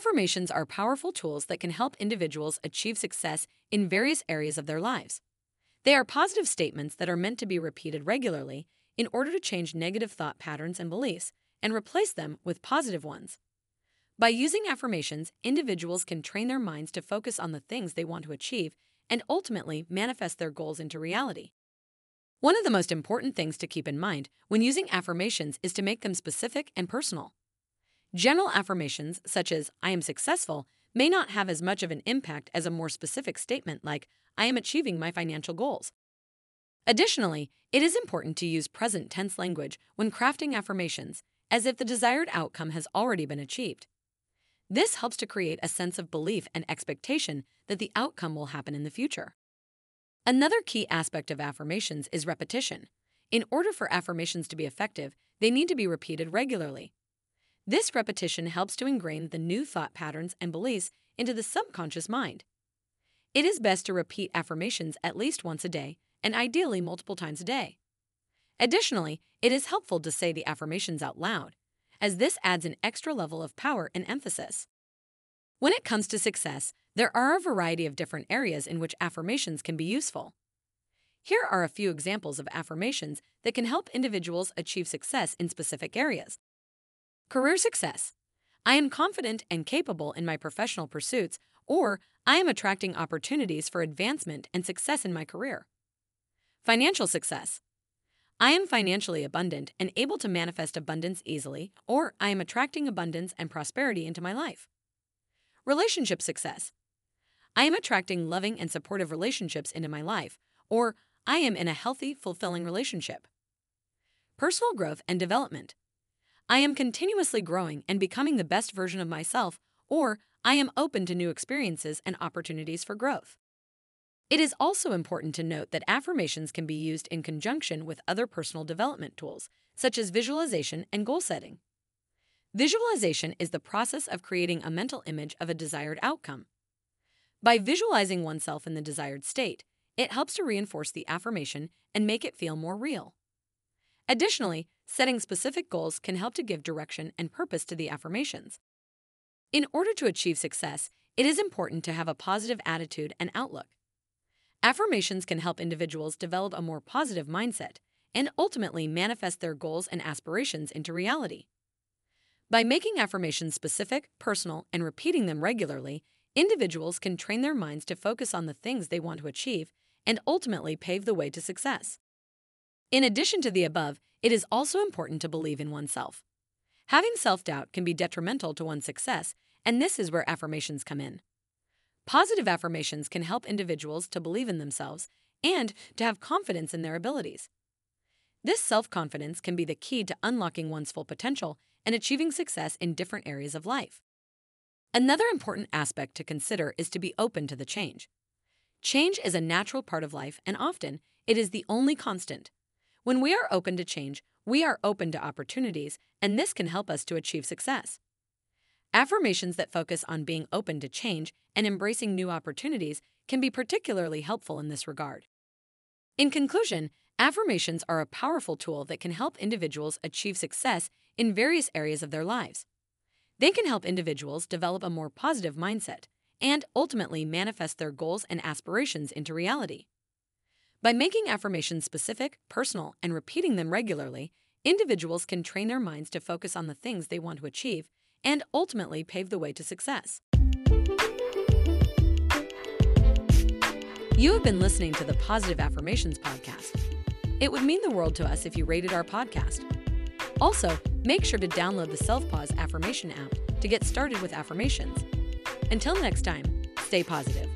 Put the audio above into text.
Affirmations are powerful tools that can help individuals achieve success in various areas of their lives. They are positive statements that are meant to be repeated regularly in order to change negative thought patterns and beliefs and replace them with positive ones. By using affirmations, individuals can train their minds to focus on the things they want to achieve and ultimately manifest their goals into reality. One of the most important things to keep in mind when using affirmations is to make them specific and personal. General affirmations, such as I am successful, may not have as much of an impact as a more specific statement like I am achieving my financial goals. Additionally, it is important to use present tense language when crafting affirmations, as if the desired outcome has already been achieved. This helps to create a sense of belief and expectation that the outcome will happen in the future. Another key aspect of affirmations is repetition. In order for affirmations to be effective, they need to be repeated regularly. This repetition helps to ingrain the new thought patterns and beliefs into the subconscious mind. It is best to repeat affirmations at least once a day, and ideally multiple times a day. Additionally, it is helpful to say the affirmations out loud, as this adds an extra level of power and emphasis. When it comes to success, there are a variety of different areas in which affirmations can be useful. Here are a few examples of affirmations that can help individuals achieve success in specific areas. Career success. I am confident and capable in my professional pursuits, or I am attracting opportunities for advancement and success in my career. Financial success. I am financially abundant and able to manifest abundance easily, or I am attracting abundance and prosperity into my life. Relationship success. I am attracting loving and supportive relationships into my life, or I am in a healthy, fulfilling relationship. Personal growth and development. I am continuously growing and becoming the best version of myself, or I am open to new experiences and opportunities for growth. It is also important to note that affirmations can be used in conjunction with other personal development tools, such as visualization and goal setting. Visualization is the process of creating a mental image of a desired outcome. By visualizing oneself in the desired state, it helps to reinforce the affirmation and make it feel more real. Additionally, setting specific goals can help to give direction and purpose to the affirmations. In order to achieve success, it is important to have a positive attitude and outlook. Affirmations can help individuals develop a more positive mindset and ultimately manifest their goals and aspirations into reality. By making affirmations specific, personal, and repeating them regularly, individuals can train their minds to focus on the things they want to achieve and ultimately pave the way to success. In addition to the above, it is also important to believe in oneself. Having self doubt can be detrimental to one's success, and this is where affirmations come in. Positive affirmations can help individuals to believe in themselves and to have confidence in their abilities. This self confidence can be the key to unlocking one's full potential and achieving success in different areas of life. Another important aspect to consider is to be open to the change. Change is a natural part of life, and often it is the only constant. When we are open to change, we are open to opportunities, and this can help us to achieve success. Affirmations that focus on being open to change and embracing new opportunities can be particularly helpful in this regard. In conclusion, affirmations are a powerful tool that can help individuals achieve success in various areas of their lives. They can help individuals develop a more positive mindset and ultimately manifest their goals and aspirations into reality. By making affirmations specific, personal, and repeating them regularly, individuals can train their minds to focus on the things they want to achieve and ultimately pave the way to success. You have been listening to the Positive Affirmations Podcast. It would mean the world to us if you rated our podcast. Also, make sure to download the Self Pause Affirmation app to get started with affirmations. Until next time, stay positive.